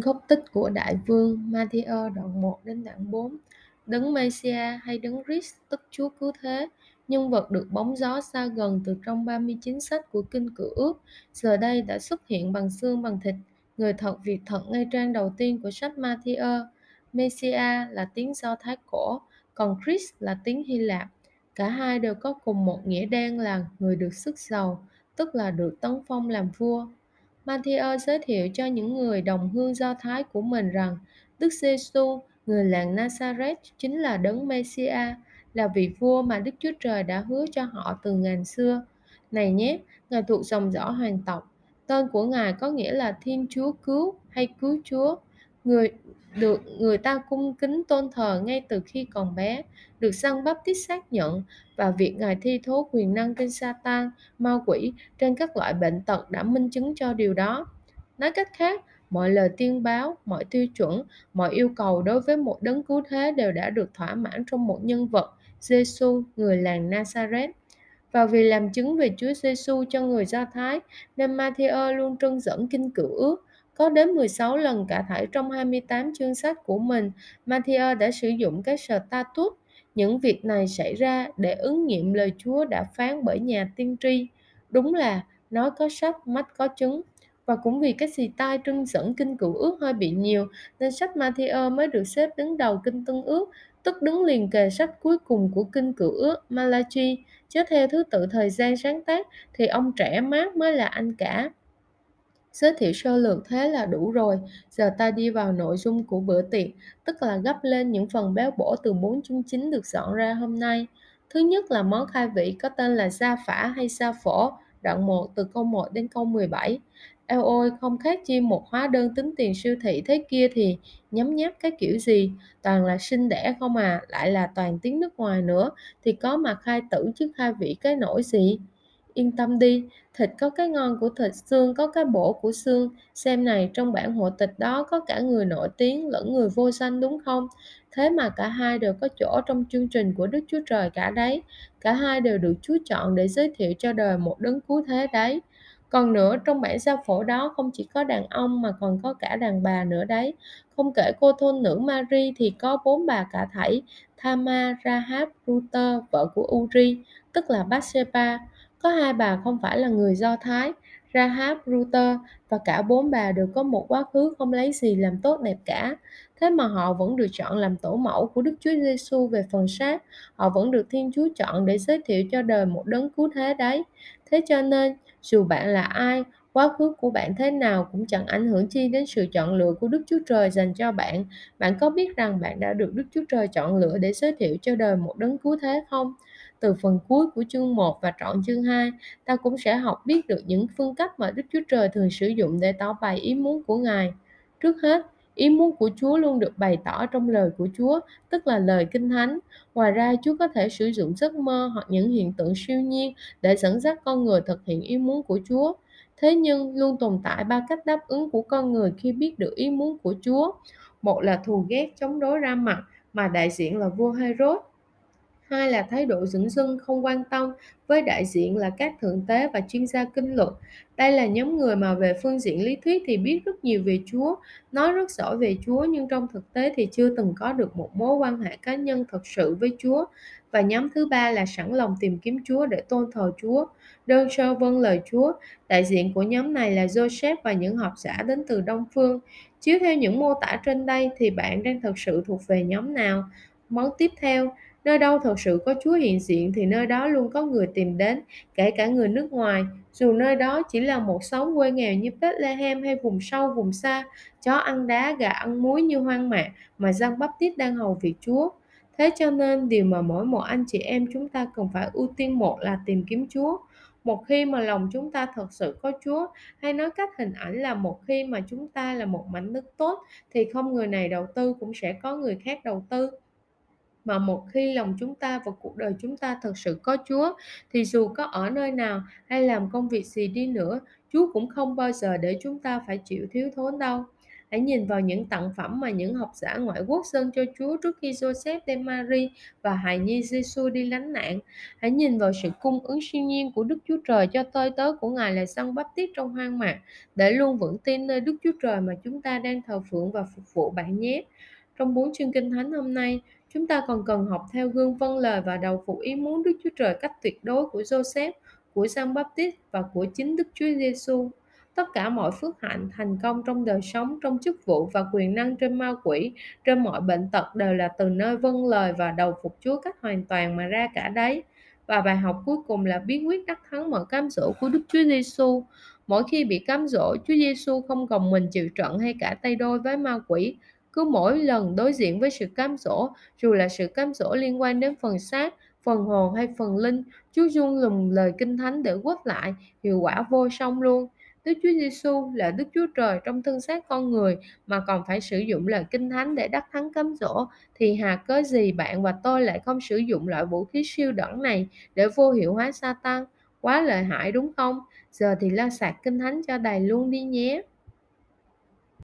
Gốc tích của Đại vương Matthew đoạn 1 đến đoạn 4 Đấng Messiah hay Đấng Christ tức Chúa Cứu Thế nhân vật được bóng gió xa gần từ trong 39 sách của Kinh Cựu Ước, giờ đây đã xuất hiện bằng xương bằng thịt, người thật việc thật ngay trang đầu tiên của sách Matthew. Messiah là tiếng Do Thái cổ, còn Christ là tiếng Hy Lạp. Cả hai đều có cùng một nghĩa đen là người được sức giàu, tức là được tấn phong làm vua. Matthew giới thiệu cho những người đồng hương Do Thái của mình rằng Đức Giêsu, người làng Nazareth chính là đấng Messiah, là vị vua mà Đức Chúa Trời đã hứa cho họ từ ngàn xưa. Này nhé, Ngài thuộc dòng dõi hoàng tộc. Tên của Ngài có nghĩa là Thiên Chúa cứu hay cứu Chúa. Người được người ta cung kính tôn thờ ngay từ khi còn bé, được săn bắp tít xác nhận và việc Ngài thi thố quyền năng trên Satan, ma quỷ, trên các loại bệnh tật đã minh chứng cho điều đó. Nói cách khác, mọi lời tiên báo, mọi tiêu chuẩn, mọi yêu cầu đối với một đấng cứu thế đều đã được thỏa mãn trong một nhân vật, Giêsu, người làng Nazareth. Và vì làm chứng về Chúa Giêsu cho người Do Thái, nên Matthew luôn trân dẫn kinh cựu ước, có đến 16 lần cả thảy trong 28 chương sách của mình, Matthew đã sử dụng các status. Những việc này xảy ra để ứng nghiệm lời Chúa đã phán bởi nhà tiên tri. Đúng là nói có sách, mắt có chứng. Và cũng vì cái xì tai trưng dẫn kinh cựu ước hơi bị nhiều, nên sách Matthew mới được xếp đứng đầu kinh tân ước, tức đứng liền kề sách cuối cùng của kinh cựu ước Malachi, chứ theo thứ tự thời gian sáng tác thì ông trẻ mát mới là anh cả. Giới thiệu sơ lược thế là đủ rồi, giờ ta đi vào nội dung của bữa tiệc, tức là gấp lên những phần béo bổ từ bốn chung chính được dọn ra hôm nay. Thứ nhất là món khai vị có tên là sa phả hay sa phổ, đoạn 1 từ câu 1 đến câu 17. Eo ôi, không khác chi một hóa đơn tính tiền siêu thị thế kia thì nhấm nháp cái kiểu gì, toàn là sinh đẻ không à, lại là toàn tiếng nước ngoài nữa, thì có mà khai tử chứ khai vị cái nổi gì. Yên tâm đi, thịt có cái ngon của thịt, xương có cái bổ của xương. Xem này, trong bản hộ tịch đó có cả người nổi tiếng lẫn người vô danh đúng không? Thế mà cả hai đều có chỗ trong chương trình của Đức Chúa Trời cả đấy. Cả hai đều được Chúa chọn để giới thiệu cho đời một đấng cứu thế đấy. Còn nữa, trong bản sao phổ đó không chỉ có đàn ông mà còn có cả đàn bà nữa đấy. Không kể cô thôn nữ Mary thì có bốn bà cả thảy, Thama, Rahab, Ruter, vợ của Uri, tức là Bathsheba. Có hai bà không phải là người Do Thái, Rahab, ruter và cả bốn bà đều có một quá khứ không lấy gì làm tốt đẹp cả. Thế mà họ vẫn được chọn làm tổ mẫu của Đức Chúa Giêsu về phần xác, họ vẫn được Thiên Chúa chọn để giới thiệu cho đời một đấng cứu thế đấy. Thế cho nên, dù bạn là ai, quá khứ của bạn thế nào cũng chẳng ảnh hưởng chi đến sự chọn lựa của Đức Chúa Trời dành cho bạn. Bạn có biết rằng bạn đã được Đức Chúa Trời chọn lựa để giới thiệu cho đời một đấng cứu thế không? từ phần cuối của chương 1 và trọn chương 2, ta cũng sẽ học biết được những phương cách mà Đức Chúa Trời thường sử dụng để tỏ bày ý muốn của Ngài. Trước hết, ý muốn của Chúa luôn được bày tỏ trong lời của Chúa, tức là lời Kinh Thánh. Ngoài ra, Chúa có thể sử dụng giấc mơ hoặc những hiện tượng siêu nhiên để dẫn dắt con người thực hiện ý muốn của Chúa. Thế nhưng, luôn tồn tại ba cách đáp ứng của con người khi biết được ý muốn của Chúa. Một là thù ghét chống đối ra mặt, mà đại diện là vua Herod hai là thái độ dửng dưng, không quan tâm với đại diện là các thượng tế và chuyên gia kinh luật đây là nhóm người mà về phương diện lý thuyết thì biết rất nhiều về chúa, nói rất rõ về chúa, nhưng trong thực tế thì chưa từng có được một mối quan hệ cá nhân thật sự với chúa. Và nhóm thứ ba là sẵn lòng tìm kiếm chúa để tôn thờ chúa. Đơn sơ vâng lời chúa, đại diện của nhóm này là joseph và những học giả đến từ đông phương. Chiếu theo những mô tả trên đây thì bạn đang thực sự thuộc về nhóm nào? Món tiếp theo Nơi đâu thật sự có Chúa hiện diện thì nơi đó luôn có người tìm đến, kể cả người nước ngoài. Dù nơi đó chỉ là một xóm quê nghèo như Bethlehem hay vùng sâu, vùng xa, chó ăn đá, gà ăn muối như hoang mạc mà Giăng Bắp Tít đang hầu việc Chúa. Thế cho nên điều mà mỗi một anh chị em chúng ta cần phải ưu tiên một là tìm kiếm Chúa. Một khi mà lòng chúng ta thật sự có Chúa, hay nói cách hình ảnh là một khi mà chúng ta là một mảnh đất tốt, thì không người này đầu tư cũng sẽ có người khác đầu tư mà một khi lòng chúng ta và cuộc đời chúng ta thật sự có Chúa thì dù có ở nơi nào hay làm công việc gì đi nữa, Chúa cũng không bao giờ để chúng ta phải chịu thiếu thốn đâu. Hãy nhìn vào những tặng phẩm mà những học giả ngoại quốc dâng cho Chúa trước khi Joseph đem Mary và hài nhi Giêsu đi lánh nạn. Hãy nhìn vào sự cung ứng siêu nhiên của Đức Chúa Trời cho tôi tớ của Ngài là Săn Bắp tiết trong hoang mạc, để luôn vững tin nơi Đức Chúa Trời mà chúng ta đang thờ phượng và phục vụ bạn nhé. Trong bốn chương kinh thánh hôm nay, chúng ta còn cần học theo gương vâng lời và đầu phục ý muốn Đức Chúa Trời cách tuyệt đối của Joseph, của San Baptist và của chính Đức Chúa Giêsu. Tất cả mọi phước hạnh, thành công trong đời sống, trong chức vụ và quyền năng trên ma quỷ, trên mọi bệnh tật đều là từ nơi vâng lời và đầu phục Chúa cách hoàn toàn mà ra cả đấy. Và bài học cuối cùng là bí quyết đắc thắng mọi cám dỗ của Đức Chúa Giêsu. Mỗi khi bị cám dỗ, Chúa Giêsu không gồng mình chịu trận hay cả tay đôi với ma quỷ, cứ mỗi lần đối diện với sự cám dỗ, dù là sự cám dỗ liên quan đến phần xác, phần hồn hay phần linh, Chúa dung lùng lời kinh thánh để quất lại, hiệu quả vô song luôn. Đức Chúa Giêsu là Đức Chúa Trời trong thân xác con người mà còn phải sử dụng lời kinh thánh để đắc thắng cám dỗ thì hà cớ gì bạn và tôi lại không sử dụng loại vũ khí siêu đẳng này để vô hiệu hóa Satan? Quá lợi hại đúng không? Giờ thì la sạc kinh thánh cho đầy luôn đi nhé.